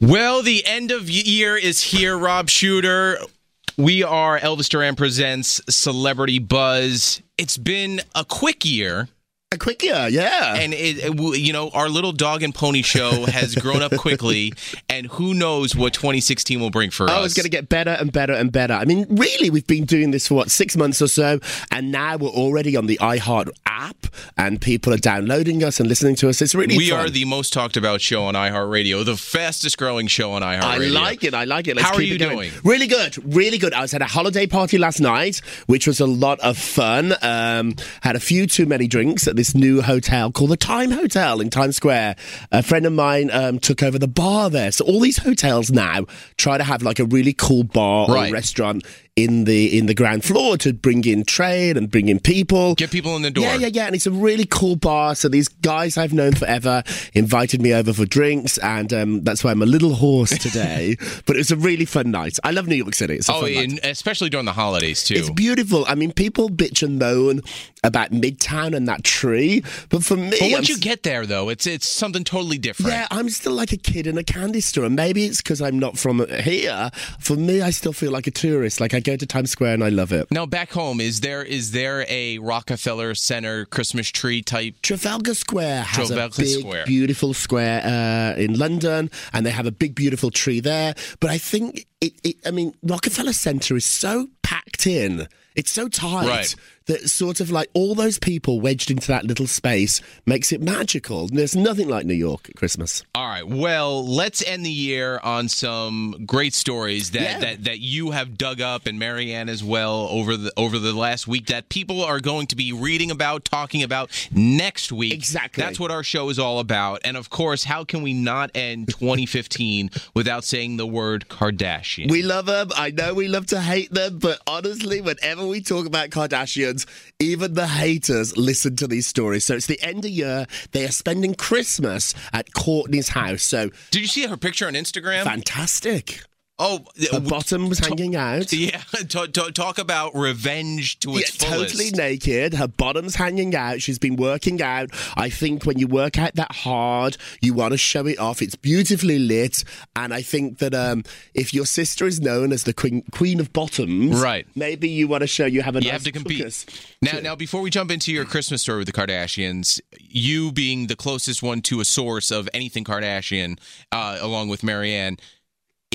Well, the end of year is here, Rob Shuter. We are Elvis Duran Presents Celebrity Buzz. It's been a quick year. A quick yeah. And it, it, you know, our little dog and pony show has grown up quickly, and who knows what 2016 will bring for oh, us. it's going to get better and better and better. I mean, really, we've been doing this for what six months or so, and now we're already on the iHeart app, and people are downloading us and listening to us. It's really we fun. are the most talked about show on iHeartRadio, the fastest growing show on iHeartRadio. I like it. I like it. Let's How are keep you it going. doing? Really good. Really good. I was at a holiday party last night, which was a lot of fun. Um, had a few too many drinks at this new hotel called the Time Hotel in Times Square. A friend of mine um, took over the bar there. So all these hotels now try to have like a really cool bar Right. or restaurant in the in the ground floor to bring in trade and bring in people. Get people in the door. Yeah, yeah, yeah. And it's a really cool bar. So these guys I've known forever invited me over for drinks, and um, that's why I'm a little hoarse today. but it was a really fun night. I love New York City. It's a Oh, and especially during the holidays too. It's beautiful. I mean, people bitch and moan about Midtown and that tree, but for me, but I'm once you get there, though, it's it's something totally different. yeah, I'm still like a kid in a candy store. And maybe it's because I'm not from here. For me, I still feel like a tourist. Like I go to Times Square and I love it. Now back home, is there is there a Rockefeller Center Christmas tree type? Trafalgar Square has Trafalgar a big, Square. beautiful square uh, in London, and they have a big, beautiful tree there. But I think it, it I mean, Rockefeller Center is so packed in. It's so tight Right. That sort of like all those people wedged into that little space makes it magical. There's nothing like New York at Christmas. All right. Well, let's end the year on some great stories that, Yeah. that, that you have dug up and Marianne as well over the over the last week that people are going to be reading about, talking about next week. Exactly. That's what our show is all about. And of course, how can we not end 2015 without saying the word Kardashian? We love them. I know we love to hate them, but honestly, whenever we talk about Even the haters listen to these stories. So it's the end of year. They are spending Christmas at Kourtney's house. So Did you see her picture on Instagram? fantastic. Oh, Her bottom was hanging out. yeah. Talk, talk, talk about revenge to its Yeah, fullest. totally naked. Her bottom's hanging out. She's been working out. I think when you work out that hard, you want to show it off. It's beautifully lit, and I think that um, if your sister is known as the queen, queen of bottoms, Right. Maybe you want to show you have a You nice have to compete. focus. Now, now, before we jump into your Christmas story with the Kardashians, you being the closest one to a source of anything Kardashian, uh, along with Marianne,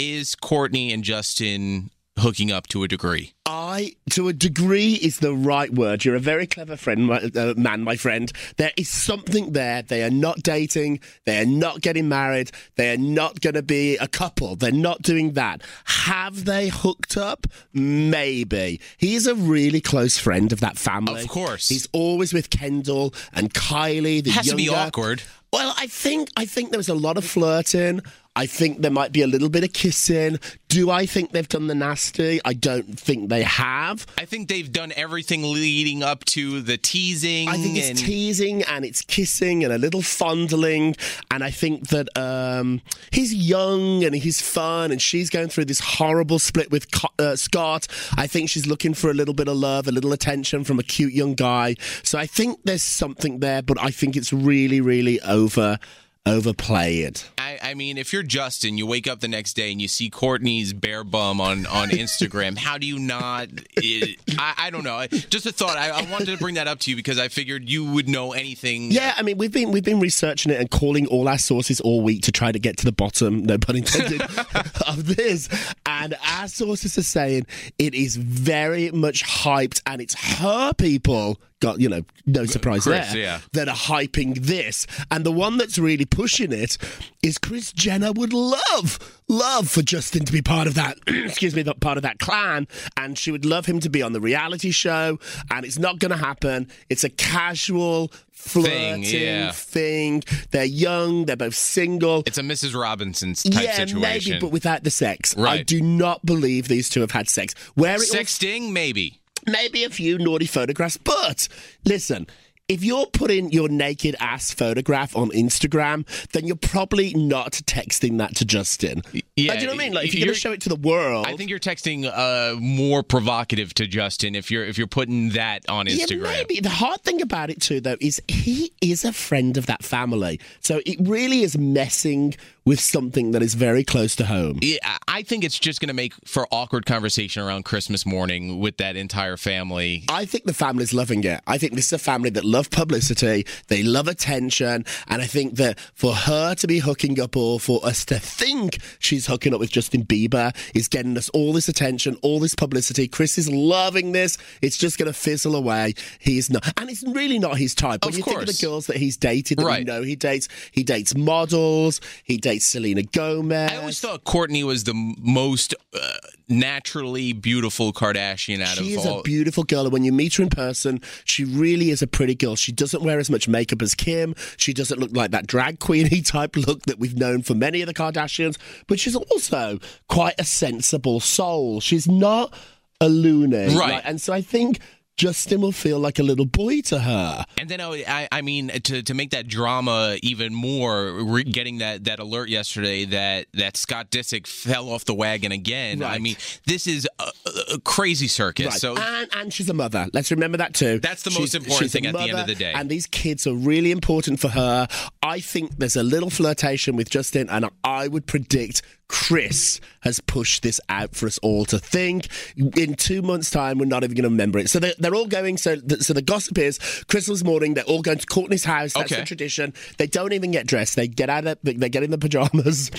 is Kourtney and Justin hooking up to a degree? I, to a degree, is the right word. You're a very clever friend, my, uh, man, my friend. There is something there. They are not dating. They are not getting married. They are not going to be a couple. They're not doing that. Have they hooked up? Maybe. He is a really close friend of that family. Of course. He's always with Kendall and Kylie. The Has to be awkward. Well, I think I think there was a lot of flirting. I think there might be a little bit of kissing. Do I think they've done the nasty? I don't think they have. I think they've done everything leading up to the teasing. I think it's teasing and it's kissing and a little fondling. And I think that um, he's young and he's fun, and she's going through this horrible split with uh, Scott. I think she's looking for a little bit of love, a little attention from a cute young guy. So I think there's something there, but I think it's really, really over overplayed. I, I mean, if you're Justin, you wake up the next day and you see Kourtney's bare bum on, on Instagram. How do you not? It, I, I don't know. Just a thought. I, I wanted to bring that up to you because I figured you would know anything. Yeah, I mean we've been we've been researching it and calling all our sources all week to try to get to the bottom, no pun intended, of this. And our sources are saying it is very much hyped, and it's her people. Got you know, no surprise Kris, there. yeah. That are hyping this, and the one that's really pushing it is Kris Jenner would love love for Justin to be part of that. excuse me, part of that clan, and she would love him to be on the reality show. And it's not going to happen. It's a casual flirting Thing, yeah. thing. They're young. They're both single. It's a Mrs. Robinson's type yeah, situation. maybe, but without the sex. Right. I do not believe these two have had sex. Where it Sexting, maybe. Maybe a few naughty photographs, but listen. If you're putting your naked ass photograph on Instagram, then you're probably not texting that to Justin. Yeah, Like, do you know what I mean? Like if you're, you're- going to show it to the world, I think you're texting uh, more provocative to Justin if you're if you're putting that on Instagram. Yeah, maybe. The hard thing about it too, though, is he is a friend of that family, so it really is messing with something that is very close to home. Yeah, I think it's just going to make for awkward conversation around Christmas morning with that entire family. I think the family's loving it. I think this is a family that love publicity, they love attention, and I think that for her to be hooking up or for us to think she's hooking up with Justin Bieber is getting us all this attention, all this publicity. Kris is loving this. It's just going to fizzle away. He's not, and it's really not his type. When Of you think of course. the girls that he's dated, that we know he dates, he dates models, he dates Selena Gomez. I always thought Kourtney was the most uh, naturally beautiful Kardashian out She of is all. a beautiful girl, and when you meet her in person, she really is a pretty girl. She doesn't wear as much makeup as Kim. She doesn't look like that drag queeny type look that we've known for many of the Kardashians, but she's also quite a sensible soul. She's not a loony, Right. Like, and so I think Justin will feel like a little boy to her. And then I, I- I mean, to to make that drama even more, re- getting that, that alert yesterday that, that Scott Disick fell off the wagon again. I mean, this is a, a- a crazy circus. Right. So and, and she's a mother. Let's remember that too. That's the She's- most important thing at the end of the day. And these kids are really important for her. I think there's a little flirtation with Justin, and I would predict Kris has pushed this out for us all to think. In two months' time, we're not even going to remember it. So they're, they're all going. So the, so the gossip is Christmas morning. They're all going to Kourtney's house. That's Okay. the tradition. They don't even get dressed. They get out of. They get in the pajamas.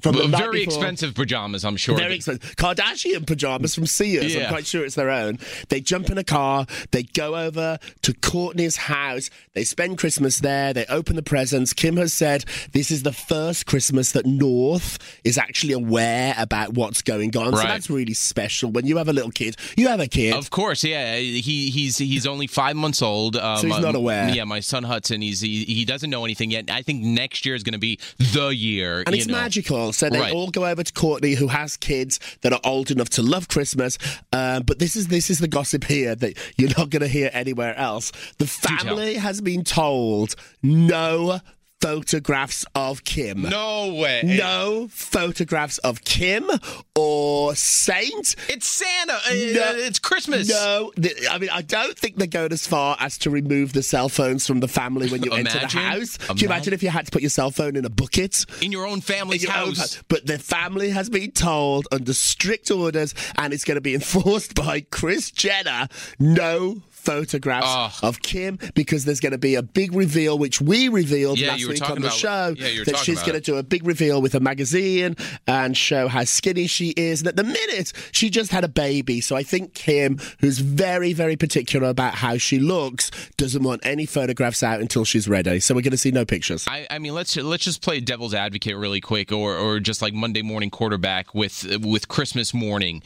From the very expensive pajamas, I'm sure. Very expensive. Kardashian pajamas from Sears. Yeah. I'm quite sure it's their own. They jump in a car. They go over to Kourtney's house. They spend Christmas there. They open the presents. Kim has said this is the first Christmas that North is actually aware about what's going on. So that's really special. When you have a little kid, you have a kid. Of course, yeah. He he's he's only five months old. Um, So he's not aware. Yeah, my son Hudson. He's he, he doesn't know anything yet. I think next year is going to be the year. and it's know. magical. So they Right. all go over to Kourtney, who has kids that are old enough to love Christmas. Um, but this is this is the gossip here that you're not going to hear anywhere else. The family has been told no photographs of Kim. No way. No photographs of Kim or Saint. It's Santa. Uh, No. it's Christmas. No, I mean I don't think they're going as far as to remove the cell phones from the family when you enter the Imagine. house. Can you Imagine. imagine if you had to put your cell phone in a bucket? In your own family's your own house. house. But the family has been told under strict orders, and it's going to be enforced by Kris Jenner. No photographs Oh. of Kim because there's going to be a big reveal, which we revealed Yeah, last week on the about- show. yeah, that she's going to do a big reveal with a magazine and show how skinny she is. And at the minute, she just had a baby. So I think Kim, who's very, very particular about how she looks, doesn't want any photographs out until she's ready. So we're going to see no pictures. I, I mean, let's let's just play devil's advocate really quick, or or just like Monday morning quarterback with with Christmas morning.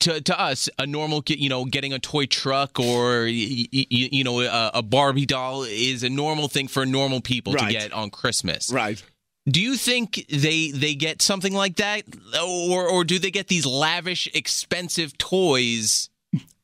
To, to us, a normal, you know, getting a toy truck or y- y- y- you know a, a Barbie doll is a normal thing for normal people Right. to get on Christmas. Right. Do you think they they get something like that, or or do they get these lavish, expensive toys?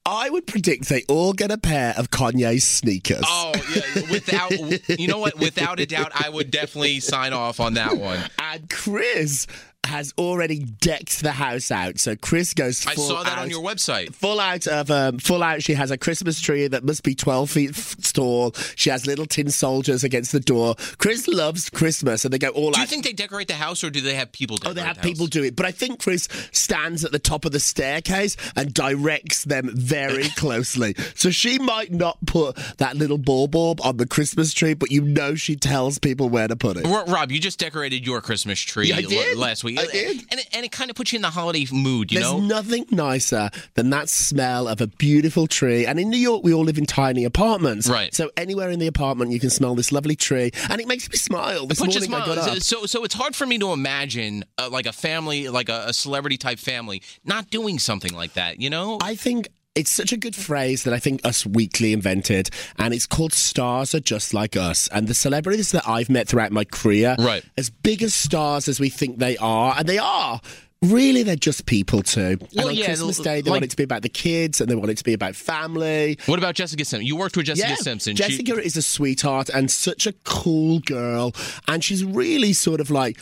I would predict they all get a pair of Kanye's sneakers. Oh, yeah, without you know what? Without a doubt, I would definitely sign off on that one. And Kris has already decked the house out. So Kris goes I full saw that out. on your website. Full out of um, full out. She has a Christmas tree that must be twelve feet tall. She has little tin soldiers against the door. Kris loves Christmas, and they go all Do out. you think they decorate the house, or do they have people? Oh, they have the people do it, but I think Kris stands at the top of the staircase and directs them very closely. So she might not put that little ball bulb on the Christmas tree, but you know she tells people where to put it. Rob, you just decorated your Christmas tree Yeah, I l- did. last week, I did. and it, and it kind of puts you in the holiday mood. You There's know, nothing nicer than that smell of a beautiful tree. And in New York, we all live in tiny apartments. Right. So anywhere in the apartment, you can smell this lovely tree. And it makes me smile. This morning I got up. So, so it's hard for me to imagine uh, like a family, like a, a celebrity type family, not doing something like that. You know, I think it's such a good phrase that I think Us Weekly invented, and it's called Stars Are Just Like Us. And the celebrities that I've met throughout my career, Right. as big as stars as we think they are, and they are. really they're just people too. And on yeah, Christmas Day, they like- want it to be about the kids and they want it to be about family. What about Jessica Simpson? You worked with Jessica Yeah, Simpson. She- Jessica is a sweetheart and such a cool girl, and she's really sort of like.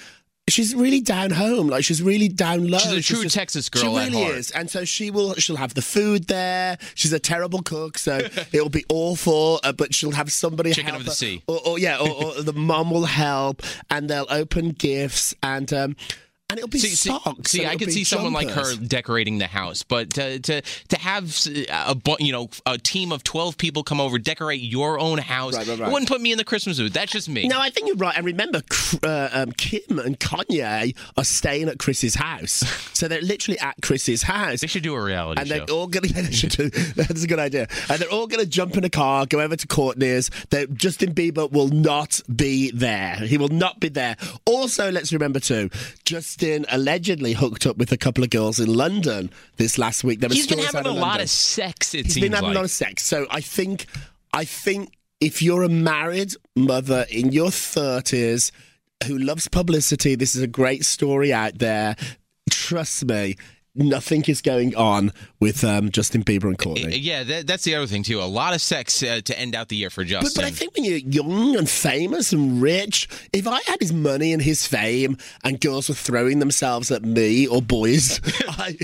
She's really down home, like she's really down low. She's a true Texas girl She really is, and so she will. She'll have the food there. She's a terrible cook, so it'll be awful. Uh, but she'll have somebody Chicken help of the sea. or, or yeah, or, or the mum will help, and they'll open gifts, and um, and it'll be See, see, socks. see, and I could see someone like her decorating the house, but to to to have a you know a team of twelve people come over decorate your own house, Right, right, right. wouldn't put me in the Christmas mood. That's just me. No, I think you're right. And remember, uh, um, Kim and Kanye are staying at Kris's house, so they're literally at Kris's house. They should do a reality and show. they're all gonna. Yeah, they should do. That's a good idea. And they're all gonna jump in a car, go over to Kourtney's. That Justin Bieber will not be there. He will not be there. Also, let's remember too, Allegedly hooked up with a couple of girls in London this last week. There He's been having a lot of sex. It He's seems been having like. a lot of sex. So I think, I think if you're a married mother in your thirties who loves publicity, this is a great story out there. Trust me, nothing is going on with um, Justin Bieber and Kourtney. yeah, that, that's the other thing too. A lot of sex uh, to end out the year for Justin. but I think when you're young and famous and rich, if I had his money and his fame, and girls were throwing themselves at me or boys, I,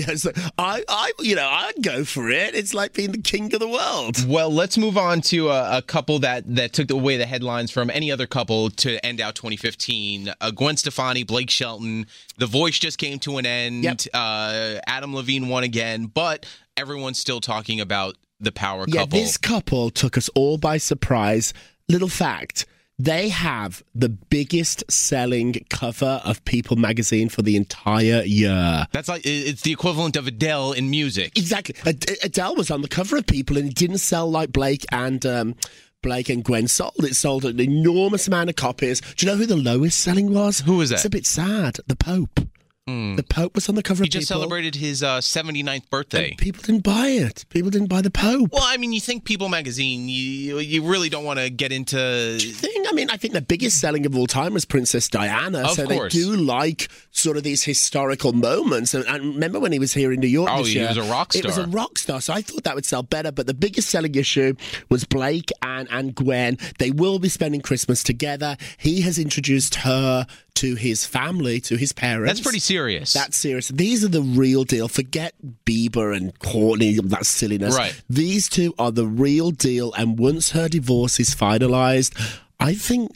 I, I, you know, I'd go for it. It's like being the king of the world. Well, let's move on to a, a couple that, that took away the headlines from any other couple to end out 2015. Uh, Gwen Stefani, Blake Shelton. The Voice just came to an end. Yep. Uh, Adam Levine won again, but everyone's still talking about the power Yeah, couple. this couple took us all by surprise. Little fact. They have the biggest selling cover of People magazine for the entire year. That's like it's the equivalent of Adele in music. Exactly. Ad- Adele was on the cover of People and it didn't sell like Blake and um, Blake and Gwen sold. It sold an enormous amount of copies. Do you know who the lowest selling was? Who was that? It's a bit sad. The Pope. The Pope was on the cover He just People. celebrated his uh, 79th birthday. People didn't buy it. People didn't buy the Pope. Well, I mean, you think People magazine, you you really don't want to get into thing. I mean, I think the biggest selling of all time was Princess Diana. Of so course. they do like sort of these historical moments. And, and remember when he was here in New York Oh, this he year? was a rock star. It was a rock star. So I thought that would sell better. But the biggest selling issue was Blake and, and Gwen. They will be spending Christmas together. He has introduced her to his family, to his parents. That's pretty serious. That's serious. These are the real deal. Forget Bieber and Kourtney, that silliness. Right. These two are the real deal. And once her divorce is finalized, I think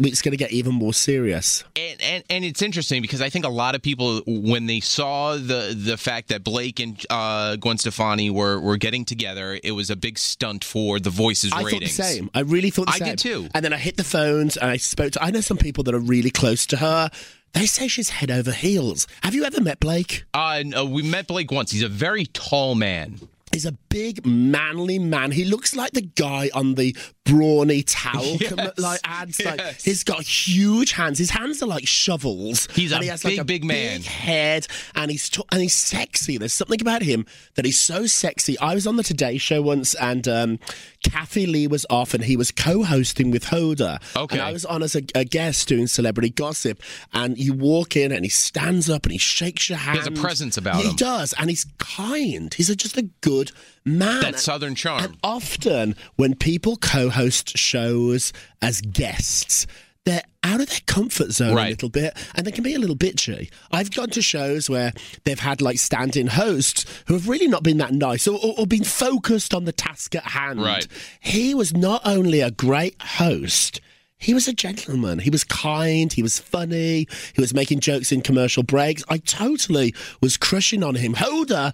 it's going to get even more serious. and, and and it's interesting because I think a lot of people when they saw the the fact that Blake and uh, Gwen Stefani were were getting together, it was a big stunt for the Voices I ratings. thought the same. I really thought the I same. did too. And then I hit the phones and I spoke to. I know some people that are really close to her. They say she's head over heels. Have you ever met Blake? Uh, uh, we met Blake once. He's a very tall man. He's a big, manly man. He looks like the guy on the brawny towel com- like ads. Like yes. he's got huge hands. His hands are like shovels. He's and a he has like big, a big man. big head, and he's t- and he's sexy. There's something about him that he's so sexy. I was on the Today Show once, and um, Kathie Lee was off, and he was co-hosting with Hoda. Okay. And I was on as a, a guest doing celebrity gossip, and you walk in, and he stands up, and he shakes your hand. He has a presence about Yeah, him. He does, and he's kind. He's a, just a good man. That Southern charm. And often, when people co-host shows as guests, they're out of their comfort zone a little bit, and they can be a little bitchy. I've gone to shows where they've had like stand-in hosts who have really not been that nice, or, or, or been focused on the task at hand. Right. He was not only a great host. He was a gentleman. He was kind. He was funny. He was making jokes in commercial breaks. I totally was crushing on him. Hoda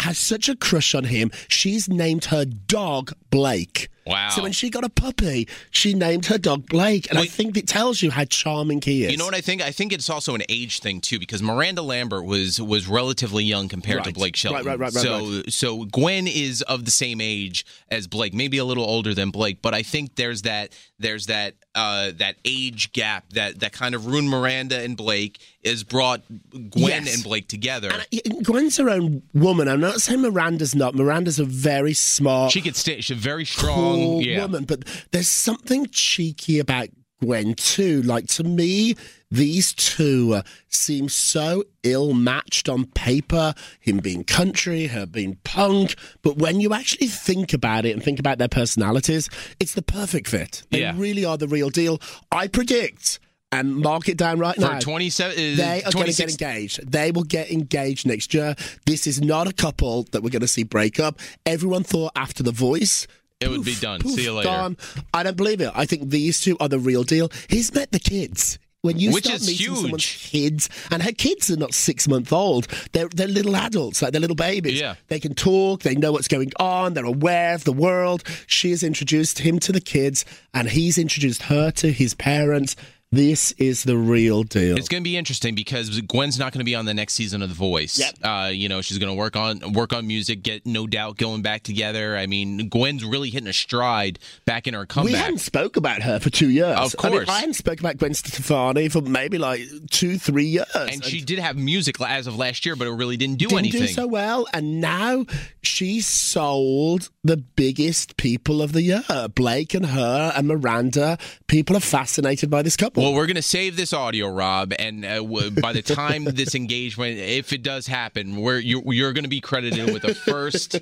has such a crush on him. She's named her dog Blake. Wow. So when she got a puppy, she named her dog Blake. And I think it tells you how charming he is. You know what I think? I think it's also an age thing too, because Miranda Lambert was was relatively young compared to Blake Shelton. Right, right, right, right, So so Gwen is of the same age as Blake, maybe a little older than Blake, but I think there's that there's that uh, that age gap that that kind of ruined Miranda and Blake is brought Gwen Yes. and Blake together. And Gwen's her own woman. I'm not saying Miranda's not. Miranda's a very smart, she could stay. She's very strong. cool yeah. woman, but there's something cheeky about Gwen too. Like to me, these two uh, seem so ill matched on paper. Him being country, her being punk. But when you actually think about it and think about their personalities, it's the perfect fit. They Yeah. really are the real deal. I predict. And mark it down right For now. 27 uh, They are going to get engaged. They will get engaged next year. This is not a couple that we're going to see break up. Everyone thought after The Voice. It would be done. poof, See you later. Gone. I don't believe it. I think these two are the real deal. He's met the kids. When you Which start is meeting someone's kids, and her kids are not six month old, they're they're little adults, like they're little babies. Yeah. They can talk, they know what's going on, they're aware of the world. She has introduced him to the kids, and he's introduced her to his parents. This is the real deal. It's going to be interesting because Gwen's not going to be on the next season of The Voice. Yep. Uh, you know, she's going to work on work on music, get no doubt going back together. I mean, Gwen's really hitting a stride back in her comeback. We comeback. hadn't spoke about her for two years. Of I, mean, course. I hadn't spoke about Gwen Stefani for maybe like two, three years. and she did have music as of last year, but it really didn't do didn't anything. do so well. And now she sold the biggest people of the year. Blake and her and Miranda. People are fascinated by this couple. Well, we're going to save this audio, Rob, and uh, w- by the time this engagement, if it does happen, we're, you're, you're going to be credited with the first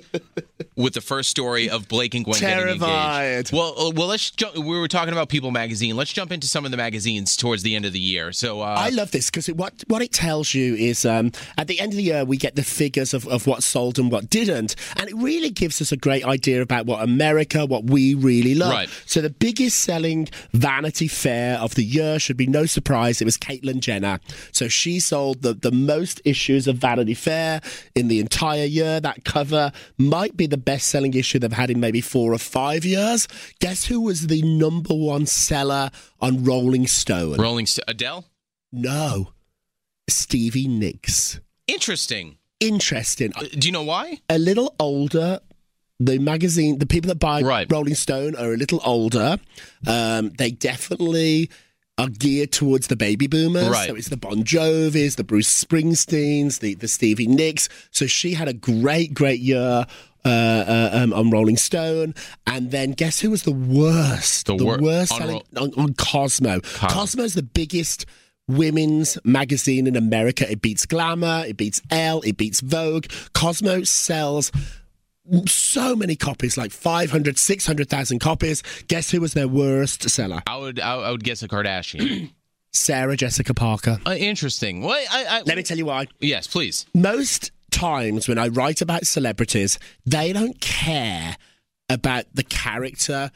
with the first story of Blake and Gwen getting Terrified. engaged. Well, uh, well, let's. Ju- we were talking about People Magazine. Let's jump into some of the magazines towards the end of the year. So, uh, I love this because what what it tells you is um, at the end of the year we get the figures of, of what sold and what didn't, and it really gives us a great idea about what America, what we really love. Right. So the biggest selling Vanity Fair of the year should be no surprise. It was Caitlyn Jenner. So she sold the the most issues of Vanity Fair in the entire year. That cover might be the best selling issue they've had in maybe four or five years. Guess who was the number one seller on Rolling Stone? Rolling Stone. Adele. No. Stevie Nicks. Interesting. Interesting. Uh, Do you know why? A little older. The magazine, the people that buy Right. Rolling Stone are a little older. Um, they definitely are geared towards the baby boomers. Right. So it's the Bon Jovis, the Bruce Springsteens, the, the Stevie Nicks. So she had a great, great year. Uh, uh, um, on Rolling Stone, and then guess who was the worst? The wor- worst on selling on, on Cosmo. Cosmo's the biggest women's magazine in America. It beats Glamour, it beats Elle, it beats Vogue. Cosmo sells so many copies, like 500, 600,000 copies. Guess who was their worst seller? I would. I, would guess a Kardashian. Sarah Jessica Parker. uh, interesting. Well, I, I, Let me tell you why. yes, please. Most times when I write about celebrities, they don't care about the character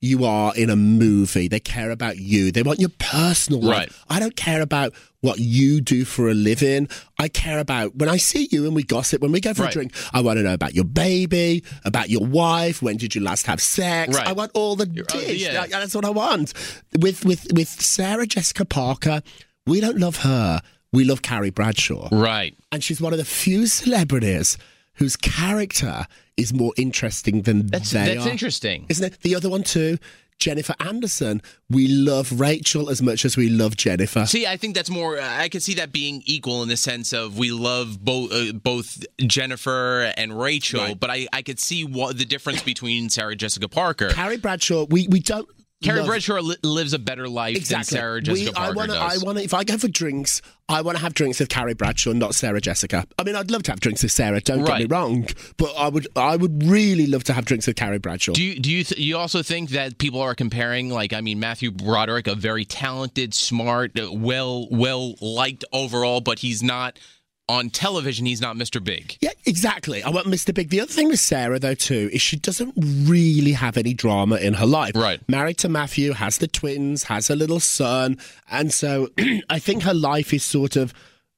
you are in a movie. They care about you. They want your personal life. Right. I don't care about what you do for a living. I care about when I see you and we gossip, when we go for Right. a drink, I want to know about your baby, about your wife, when did you last have sex? Right. I want all the You're- uh, yeah. That's what I want. With with with Sarah Jessica Parker, we don't love her. We love Carrie Bradshaw Right. and she's one of the few celebrities whose character is more interesting than That's they that's are. interesting. Isn't it? The other one too, Jennifer Aniston. We love Rachel as much as we love Jennifer. See, I think that's more. I could see that being equal in the sense of we love both uh, both Jennifer and Rachel, Right. but I I could see what the difference between Sarah Jessica Parker. Carrie Bradshaw, we we don't. Carrie love- Bradshaw li- lives a better life Exactly. than Sarah Jessica we, I Parker wanna, does. I want to. If I go for drinks, I want to have drinks with Carrie Bradshaw, not Sarah Jessica. I mean, I'd love to have drinks with Sarah. Don't get me wrong, but I would. I would really love to have drinks with Carrie Bradshaw. do you do you th- you also think that people are comparing like I mean Matthew Broderick, a very talented, smart, uh, well well liked overall, but he's not on television. He's not Mr. Big. Yeah, exactly. I want Mr. Big. The other thing with Sarah, though, too, is she doesn't really have any drama in her life. Right. Married to Matthew, has the twins, has a little son, and so I think her life is sort of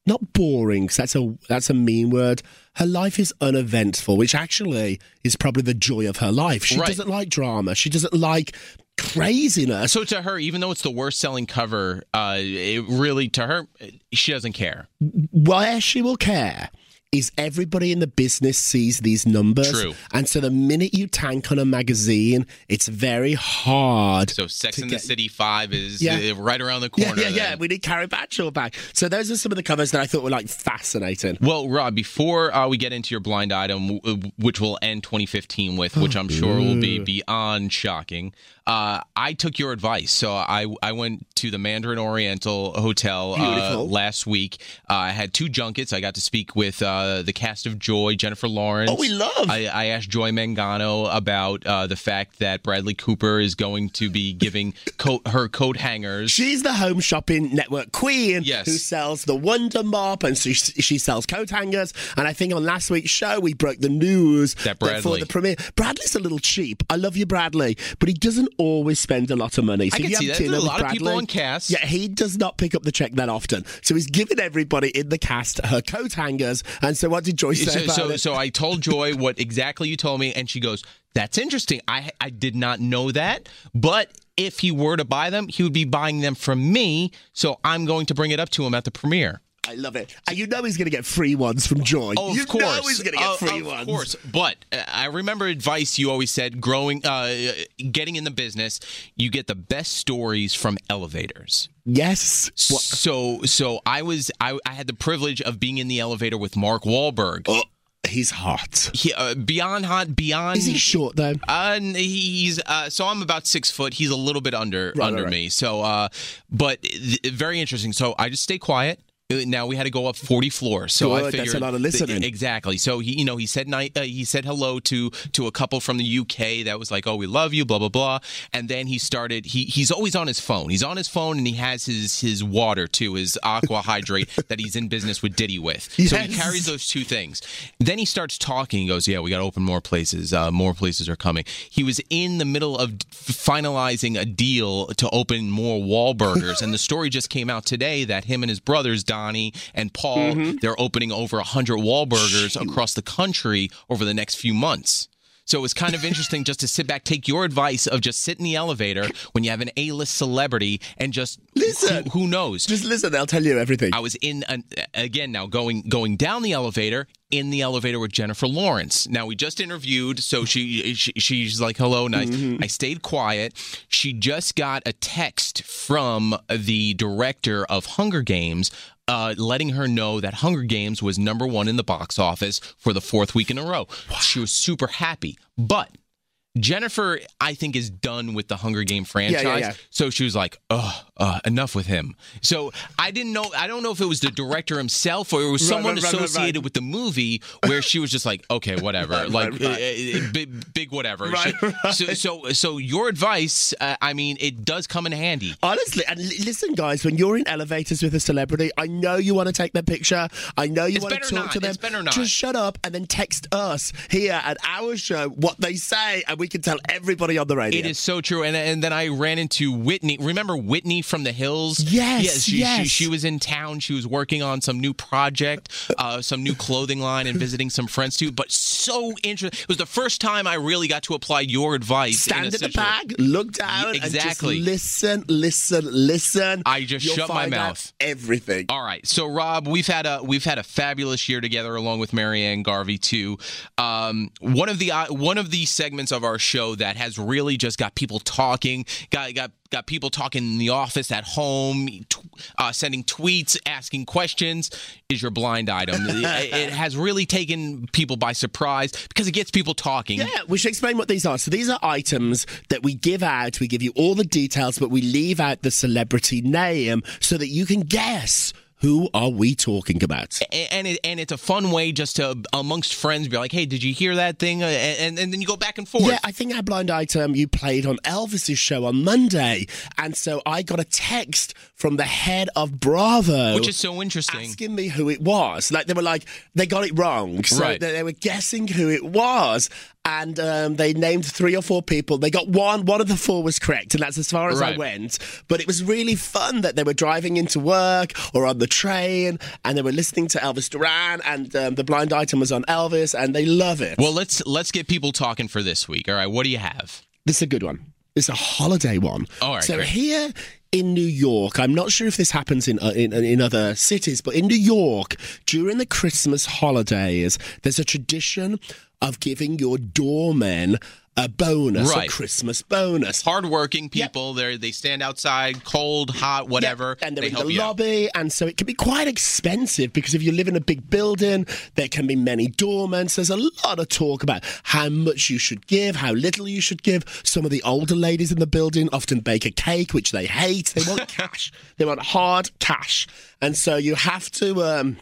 not boring. 'cause that's a that's a mean word. Her life is uneventful, which actually is probably the joy of her life. She Right. doesn't like drama. She doesn't like craziness. So to her, even though it's the worst selling cover, uh, it really to her, she doesn't care. where she will care is everybody in the business sees these numbers. True. And so the minute you tank on a magazine, it's very hard. So Sex in get- the City 5 is Yeah. uh, right around the corner. yeah, yeah. then. We need Carrie Bradshaw back. So those are some of the covers that I thought were like fascinating. Well, Rob, before uh, we get into your blind item, which we'll end 2015 with, which I'm sure will be beyond shocking, uh, I took your advice. So I I went to the Mandarin Oriental Hotel uh, last week. Uh, I had two junkets. I got to speak with uh, the cast of Joy, Jennifer Lawrence. Oh, we love. I, I asked Joy Mangano about uh, the fact that Bradley Cooper is going to be giving coat, her coat hangers. She's the home shopping network queen Yes. who sells the Wonder Mop and she, she sells coat hangers. And I think on last week's show, we broke the news That for the premiere. Bradley's a little cheap. I love you, Bradley, but he doesn't always spend a lot of money. So I can see that. A lot of people on cast. Yeah, he does not pick up the check that often. So he's giving everybody in the cast her coat hangers. And so what did Joy say so, about so, it? so I told Joy what exactly you told me, and she goes, "That's interesting. I I did not know that, but." If he were to buy them, he would be buying them from me. So I'm going to bring it up to him at the premiere. I love it. And you know he's going to get free ones from Joy. Oh, you of course. know he's going to get Of- free of ones. course. But uh, I remember advice you always said growing, uh, getting in the business, you get the best stories from elevators. Yes. So, so I was, I, I had the privilege of being in the elevator with Mark Wahlberg. Oh, he's hot. He, uh, beyond hot, beyond Is he short though? Uh, he's uh, so I'm about six foot. He's a little bit under Right, under right, right. me. So, uh, but th- very interesting. So I just stay quiet. Uh, Now we had to go up 40 floors, so I Good, that's figured a lot of listening. Exactly. So he, you know, he said night, uh, he said hello to to a couple from the UK that was like, "Oh, we love you," blah blah blah. And then he started. He he's always on his phone. He's on his phone and he has his his water too, his AQUAhydrate that he's in business with Diddy with. So he carries those two things. Then he starts talking. He goes, "Yeah, we got to open more places. Uh, more places are coming." He was in the middle of finalizing a deal to open more Wahlburgers, and the story just came out today that him and his brothers Donnie and Paul mm-hmm. they're opening over hundred Wahlburgers across the country over the next few months. So it was kind of interesting just to sit back, take your advice of just sit in the elevator when you have an A-list celebrity and just Listen. Who, who knows? Just listen, they'll tell you everything. I was in an, again now going going down the elevator in the elevator with Jennifer Lawrence. Now we just interviewed, so she, she she's like hello, nice. Mm-hmm. I stayed quiet. She just got a text from the director of Hunger Games. Uh, letting her know that Hunger Games was number one in the box office for the fourth week in a row. She was super happy. But Jennifer, I think, is done with the Hunger Game franchise. yeah, yeah. So she was like, "Oh, uh, enough with him." So I didn't know. I don't know if it was the director himself or it was someone right, associated right. with the movie where she was just like, "Okay, whatever," Right, like right, right. uh, uh, big, big whatever. Right, She- right. So, so, so your advice, uh, I mean, it does come in handy. Honestly, and li- listen, guys, when you're in elevators with a celebrity, I know you want to take their picture. I know you want to talk not. to them. It's better not. Just shut up and then text us here at our show what they say, and we can tell everybody on the radio. It is so true. And and then I ran into Whitney. Remember Whitney from the Hills? Yes, Yes. She, yes. She, she was in town. She was working on some new project, uh, some new clothing line, and visiting some friends too. But so interesting. It was the first time I really got to apply your advice. in Stand at the back, look down, Exactly. and just listen, listen, listen. I just You'll shut my mouth. Everything. All right, so Rob, we've had a we've had a fabulous year together, along with Marianne Garvey too. Um, one of the uh, one of the segments of our show that has really just got people talking, got got got people talking in the office, at home, tw- uh, sending tweets, asking questions. Is your blind item? it, it has really taken people by surprise because it gets people talking. Yeah, we should explain what these are. So these are items that we give out. We give you all the details, but we leave out the celebrity name so that you can guess who are we talking about. And it, and it's a fun way just to amongst friends be like, hey, did you hear that thing? And and then you go back and forth. Yeah, I think our blind item you played on Elvis's show on Monday, and so I got a text from the head of Bravo, which is so interesting. asking me who it was. Like they were like they got it wrong, so Right. they, they were guessing who it was, and um, they named three or four people. They got one. One of the four was correct, and that's as far as I went. But it was really fun that they were driving into work or on the train, and they were listening to Elvis Duran, and um, the blind item was on Elvis, and they love it. Well, let's let's get people talking for this week. All right, what do you have? This is a good one. It's a holiday one. All right, So great. here in New York, I'm not sure if this happens in, uh, in in other cities, but in New York during the Christmas holidays, there's a tradition of giving your doormen a bonus, Right. a Christmas bonus. Hardworking people, they they stand outside, cold, hot, whatever. Yeah, and they're they in the you out. lobby, and so it can be quite expensive because if you live in a big building, there can be many doormen. There's a lot of talk about how much you should give, how little you should give. Some of the older ladies in the building often bake a cake, which they hate. They want cash. They want hard cash, and so you have to. Um,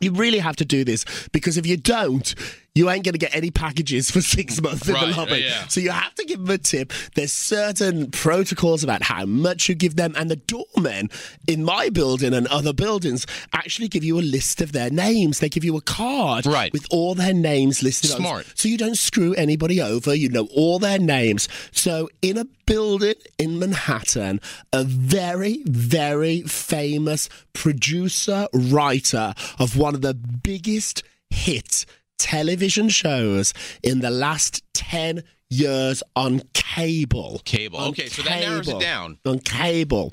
you really have to do this because if you don't, you ain't going to get any packages for six months in the lobby. yeah. So you have to give them a tip. There's certain protocols about how much you give them, and the doormen in my building and other buildings actually give you a list of their names. They give you a card Right. with all their names listed on Smart. so you don't screw anybody over. You know all their names. So in a building in Manhattan, a very, very famous producer, writer of one of the biggest hit television shows in the last 10 years on cable. Cable. On Okay, so that narrows it down. On cable.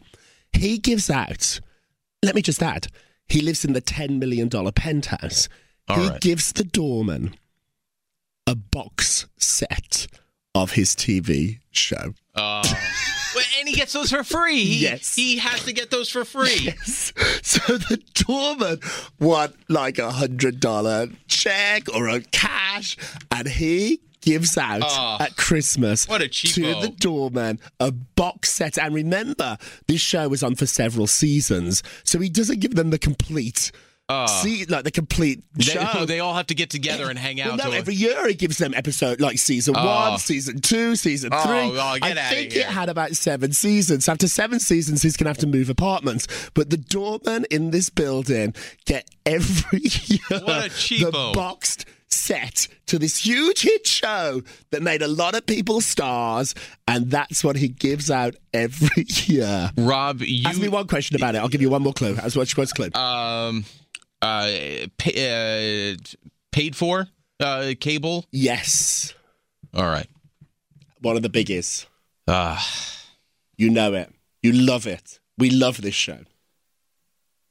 He gives out, let me just add, he lives in the $10 million penthouse. All he right. gives the doorman a box set of his TV show. Uh, and he gets those for free. He, Yes. He has to get those for free. Yes. So the doorman want like a hundred dollar check or a cash, and he gives out Oh, at Christmas what a to cheapo. the doorman a box set. And remember, this show was on for several seasons, so he doesn't give them the complete. See, like the complete They, show. they all have to get together and hang out. Well, no, to- every year he gives them episode like season Oh. one, season two, season Oh, three. oh, I think it had about seven seasons. After seven seasons, he's gonna have to move apartments. But the doormen in this building get every year the boxed set to this huge hit show that made a lot of people stars, and that's what he gives out every year. Rob, you Ask me one question about it. I'll give you one more clue. One one clue. um uh, pay, uh paid for uh cable. yes, All right. one of the biggies. Uh, You know it. You love it. We love this show.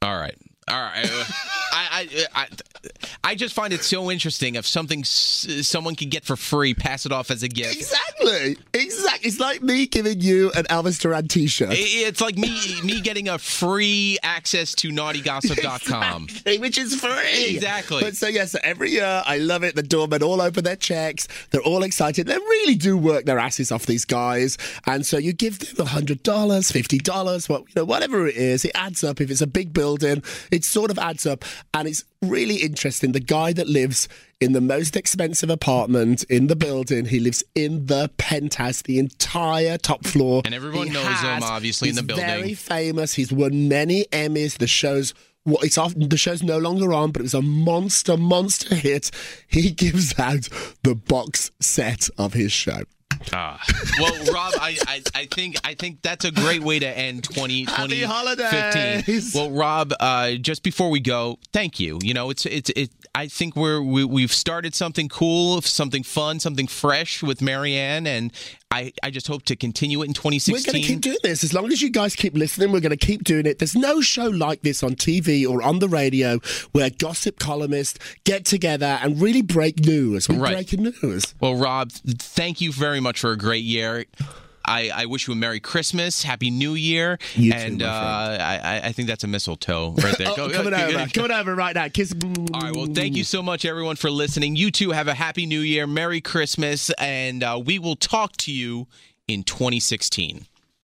all right. All right. I, I just find it so interesting if something s- someone can get for free, pass it off as a gift. Exactly. Exactly. It's like me giving you an Elvis Duran T-shirt. It's like me me getting a free access to naughtygossip.com. Exactly, which is free. Exactly. But so yes, so every year I love it. The doormen all open their checks. They're all excited. They really do work their asses off these guys. And so you give them hundred dollars, fifty dollars, what you know, whatever it is. It adds up. If it's a big building, it sort of adds up. And it's really interesting. The guy that lives in the most expensive apartment in the building, he lives in the penthouse, the entire top floor. And everyone He knows him, obviously, in the building. Very famous. He's won many Emmys. The show's well, it's off, the show's no longer on, but it was a monster, monster hit. He gives out the box set of his show. Ah. Well, Rob, I, I, I think I think that's a great way to end 20, Happy 2015. holidays. Well, Rob, uh, just before we go, thank you. You know, it's it's it. I think we're we, we've started something cool, something fun, something fresh with Marianne, and I I just hope to continue it in 2016. We're going to keep doing this. As long as you guys keep listening, we're going to keep doing it. There's no show like this on TV or on the radio where gossip columnists get together and really break news. We're Right. breaking news. Well, Rob, thank you very much for a great year. I, I wish you a Merry Christmas, Happy New Year, You too, and my uh, I, I- I think that's a mistletoe right there. Oh, Go- coming go- over. go- Coming over right now. Kiss. All right. Well, thank you so much, everyone, for listening. You too have a happy new year, Merry Christmas, and uh, we will talk to you in 2016.